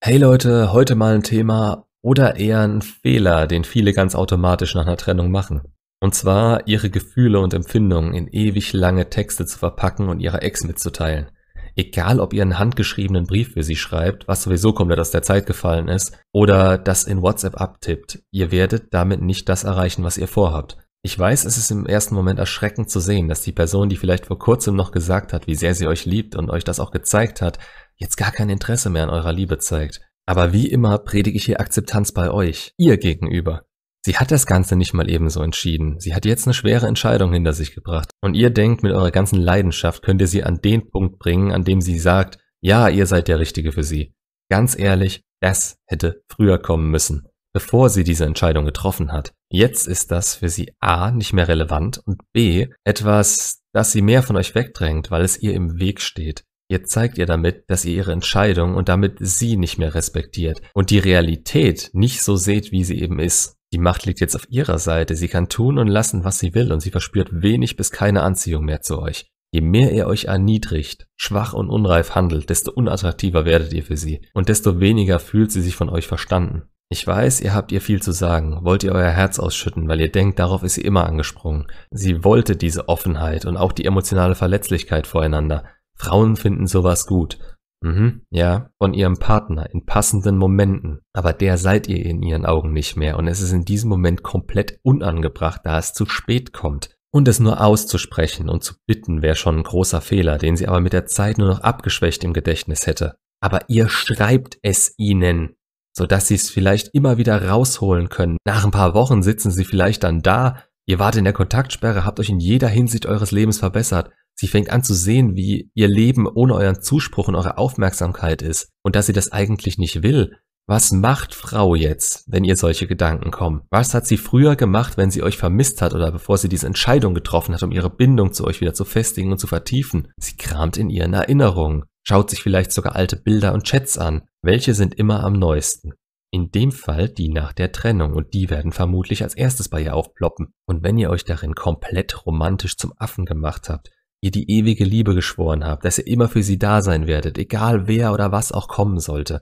Hey Leute, heute mal ein Thema oder eher ein Fehler, den viele ganz automatisch nach einer Trennung machen. Und zwar ihre Gefühle und Empfindungen in ewig lange Texte zu verpacken und ihrer Ex mitzuteilen. Egal, ob ihr einen handgeschriebenen Brief für sie schreibt, was sowieso komplett aus der Zeit gefallen ist, oder das in WhatsApp abtippt, ihr werdet damit nicht das erreichen, was ihr vorhabt. Ich weiß, es ist im ersten Moment erschreckend zu sehen, dass die Person, die vielleicht vor kurzem noch gesagt hat, wie sehr sie euch liebt und euch das auch gezeigt hat, jetzt gar kein Interesse mehr an eurer Liebe zeigt. Aber wie immer predige ich hier Akzeptanz bei euch, ihr gegenüber. Sie hat das Ganze nicht mal ebenso entschieden. Sie hat jetzt eine schwere Entscheidung hinter sich gebracht. Und ihr denkt, mit eurer ganzen Leidenschaft könnt ihr sie an den Punkt bringen, an dem sie sagt, ja, ihr seid der Richtige für sie. Ganz ehrlich, das hätte früher kommen müssen, bevor sie diese Entscheidung getroffen hat. Jetzt ist das für sie A nicht mehr relevant und B etwas, das sie mehr von euch wegdrängt, weil es ihr im Weg steht. Ihr zeigt ihr damit, dass ihr ihre Entscheidung und damit sie nicht mehr respektiert und die Realität nicht so seht, wie sie eben ist. Die Macht liegt jetzt auf ihrer Seite, sie kann tun und lassen, was sie will und sie verspürt wenig bis keine Anziehung mehr zu euch. Je mehr ihr euch erniedrigt, schwach und unreif handelt, desto unattraktiver werdet ihr für sie und desto weniger fühlt sie sich von euch verstanden. Ich weiß, ihr habt ihr viel zu sagen, wollt ihr euer Herz ausschütten, weil ihr denkt, darauf ist sie immer angesprungen. Sie wollte diese Offenheit und auch die emotionale Verletzlichkeit voreinander, Frauen finden sowas gut. Mhm, ja, von ihrem Partner in passenden Momenten. Aber der seid ihr in ihren Augen nicht mehr und es ist in diesem Moment komplett unangebracht, da es zu spät kommt. Und es nur auszusprechen und zu bitten wäre schon ein großer Fehler, den sie aber mit der Zeit nur noch abgeschwächt im Gedächtnis hätte. Aber ihr schreibt es ihnen, sodass sie es vielleicht immer wieder rausholen können. Nach ein paar Wochen sitzen sie vielleicht dann da, ihr wart in der Kontaktsperre, habt euch in jeder Hinsicht eures Lebens verbessert Sie fängt an zu sehen, wie ihr Leben ohne euren Zuspruch und eure Aufmerksamkeit ist und dass sie das eigentlich nicht will. Was macht Frau jetzt, wenn ihr solche Gedanken kommen? Was hat sie früher gemacht, wenn sie euch vermisst hat oder bevor sie diese Entscheidung getroffen hat, um ihre Bindung zu euch wieder zu festigen und zu vertiefen? Sie kramt in ihren Erinnerungen, schaut sich vielleicht sogar alte Bilder und Chats an. Welche sind immer am neuesten? In dem Fall die nach der Trennung und die werden vermutlich als erstes bei ihr aufploppen. Und wenn ihr euch darin komplett romantisch zum Affen gemacht habt, ihr die ewige Liebe geschworen habt, dass ihr immer für sie da sein werdet, egal wer oder was auch kommen sollte,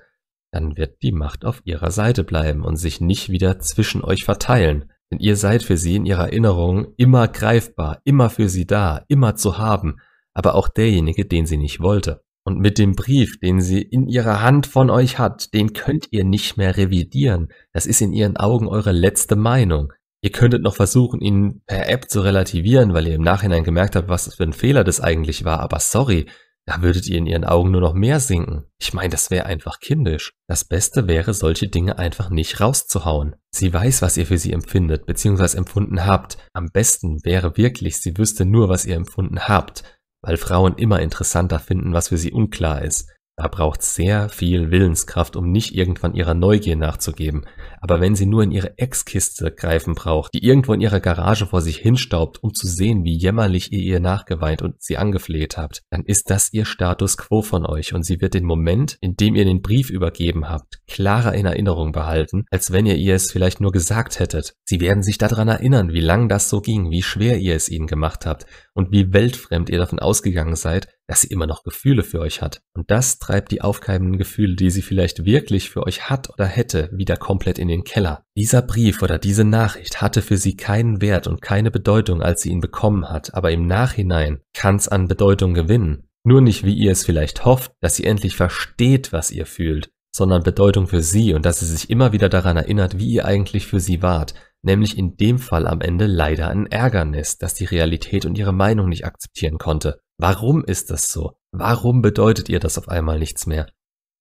dann wird die Macht auf ihrer Seite bleiben und sich nicht wieder zwischen euch verteilen, denn ihr seid für sie in ihrer Erinnerung immer greifbar, immer für sie da, immer zu haben, aber auch derjenige, den sie nicht wollte. Und mit dem Brief, den sie in ihrer Hand von euch hat, den könnt ihr nicht mehr revidieren. Das ist in ihren Augen eure letzte Meinung. Ihr könntet noch versuchen, ihn per App zu relativieren, weil ihr im Nachhinein gemerkt habt, was für ein Fehler das eigentlich war. Aber sorry, da würdet ihr in ihren Augen nur noch mehr sinken. Ich meine, das wäre einfach kindisch. Das Beste wäre, solche Dinge einfach nicht rauszuhauen. Sie weiß, was ihr für sie empfindet, beziehungsweise empfunden habt. Am besten wäre wirklich, sie wüsste nur, was ihr empfunden habt, weil Frauen immer interessanter finden, was für sie unklar ist. Da braucht sehr viel Willenskraft, um nicht irgendwann ihrer Neugier nachzugeben. Aber wenn sie nur in ihre Ex-Kiste greifen braucht, die irgendwo in ihrer Garage vor sich hinstaubt, um zu sehen, wie jämmerlich ihr ihr nachgeweint und sie angefleht habt, dann ist das ihr Status quo von euch und sie wird den Moment, in dem ihr den Brief übergeben habt, klarer in Erinnerung behalten, als wenn ihr ihr es vielleicht nur gesagt hättet. Sie werden sich daran erinnern, wie lang das so ging, wie schwer ihr es ihnen gemacht habt und wie weltfremd ihr davon ausgegangen seid, dass sie immer noch Gefühle für euch hat. Und das treibt die aufkeimenden Gefühle, die sie vielleicht wirklich für euch hat oder hätte, wieder komplett in den Keller. Dieser Brief oder diese Nachricht hatte für sie keinen Wert und keine Bedeutung, als sie ihn bekommen hat, aber im Nachhinein kann's an Bedeutung gewinnen. Nur nicht, wie ihr es vielleicht hofft, dass sie endlich versteht, was ihr fühlt, sondern Bedeutung für sie und dass sie sich immer wieder daran erinnert, wie ihr eigentlich für sie wart, nämlich in dem Fall am Ende leider ein Ärgernis, dass die Realität und ihre Meinung nicht akzeptieren konnte. Warum ist das so? Warum bedeutet ihr das auf einmal nichts mehr?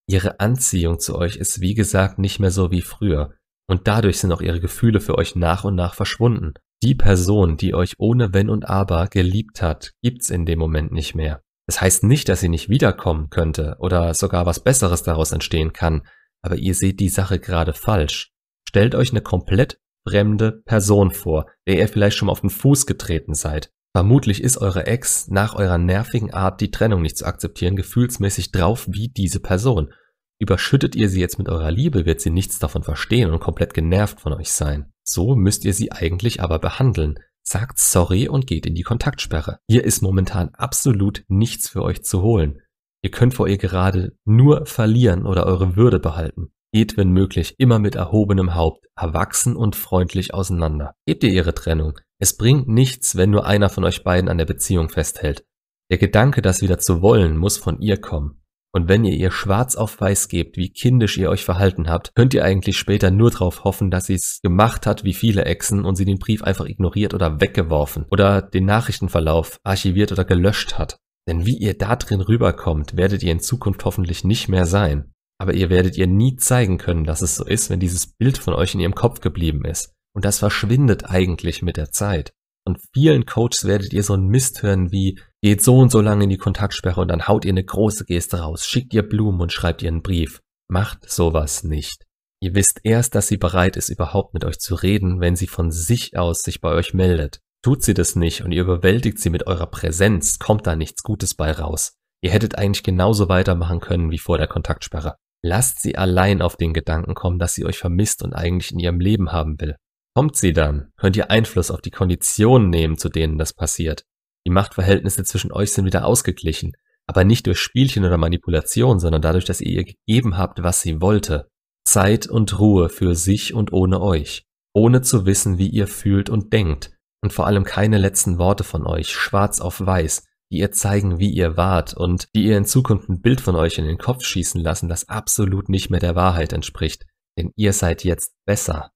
Ihre Anziehung zu euch ist wie gesagt nicht mehr so wie früher, und dadurch sind auch ihre Gefühle für euch nach und nach verschwunden. Die Person, die euch ohne Wenn und Aber geliebt hat, gibt's in dem Moment nicht mehr. Das heißt nicht, dass sie nicht wiederkommen könnte oder sogar was Besseres daraus entstehen kann, aber ihr seht die Sache gerade falsch. Stellt euch eine komplett fremde Person vor, der ihr vielleicht schon mal auf den Fuß getreten seid. Vermutlich ist eure Ex nach eurer nervigen Art, die Trennung nicht zu akzeptieren, gefühlsmäßig drauf wie diese Person. Überschüttet ihr sie jetzt mit eurer Liebe, wird sie nichts davon verstehen und komplett genervt von euch sein. So müsst ihr sie eigentlich aber behandeln. Sagt sorry und geht in die Kontaktsperre. Hier ist momentan absolut nichts für euch zu holen. Ihr könnt vor ihr gerade nur verlieren oder eure Würde behalten. Geht, wenn möglich, immer mit erhobenem Haupt, erwachsen und freundlich auseinander. Gebt ihr ihre Trennung. Es bringt nichts, wenn nur einer von euch beiden an der Beziehung festhält. Der Gedanke, das wieder zu wollen, muss von ihr kommen. Und wenn ihr ihr schwarz auf weiß gebt, wie kindisch ihr euch verhalten habt, könnt ihr eigentlich später nur darauf hoffen, dass sie es gemacht hat wie viele Exen und sie den Brief einfach ignoriert oder weggeworfen oder den Nachrichtenverlauf archiviert oder gelöscht hat. Denn wie ihr da drin rüberkommt, werdet ihr in Zukunft hoffentlich nicht mehr sein. Aber ihr werdet ihr nie zeigen können, dass es so ist, wenn dieses Bild von euch in ihrem Kopf geblieben ist. Und das verschwindet eigentlich mit der Zeit. Und vielen Coaches werdet ihr so ein Mist hören wie, geht so und so lange in die Kontaktsperre und dann haut ihr eine große Geste raus, schickt ihr Blumen und schreibt ihr einen Brief. Macht sowas nicht. Ihr wisst erst, dass sie bereit ist, überhaupt mit euch zu reden, wenn sie von sich aus sich bei euch meldet. Tut sie das nicht und ihr überwältigt sie mit eurer Präsenz, kommt da nichts Gutes bei raus. Ihr hättet eigentlich genauso weitermachen können wie vor der Kontaktsperre. Lasst sie allein auf den Gedanken kommen, dass sie euch vermisst und eigentlich in ihrem Leben haben will. Kommt sie dann, könnt ihr Einfluss auf die Konditionen nehmen, zu denen das passiert. Die Machtverhältnisse zwischen euch sind wieder ausgeglichen, aber nicht durch Spielchen oder Manipulation, sondern dadurch, dass ihr ihr gegeben habt, was sie wollte. Zeit und Ruhe für sich und ohne euch, ohne zu wissen, wie ihr fühlt und denkt, und vor allem keine letzten Worte von euch, schwarz auf weiß, die ihr zeigen, wie ihr wart und die ihr in Zukunft ein Bild von euch in den Kopf schießen lassen, das absolut nicht mehr der Wahrheit entspricht, denn ihr seid jetzt besser.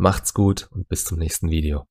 Macht's gut und bis zum nächsten Video.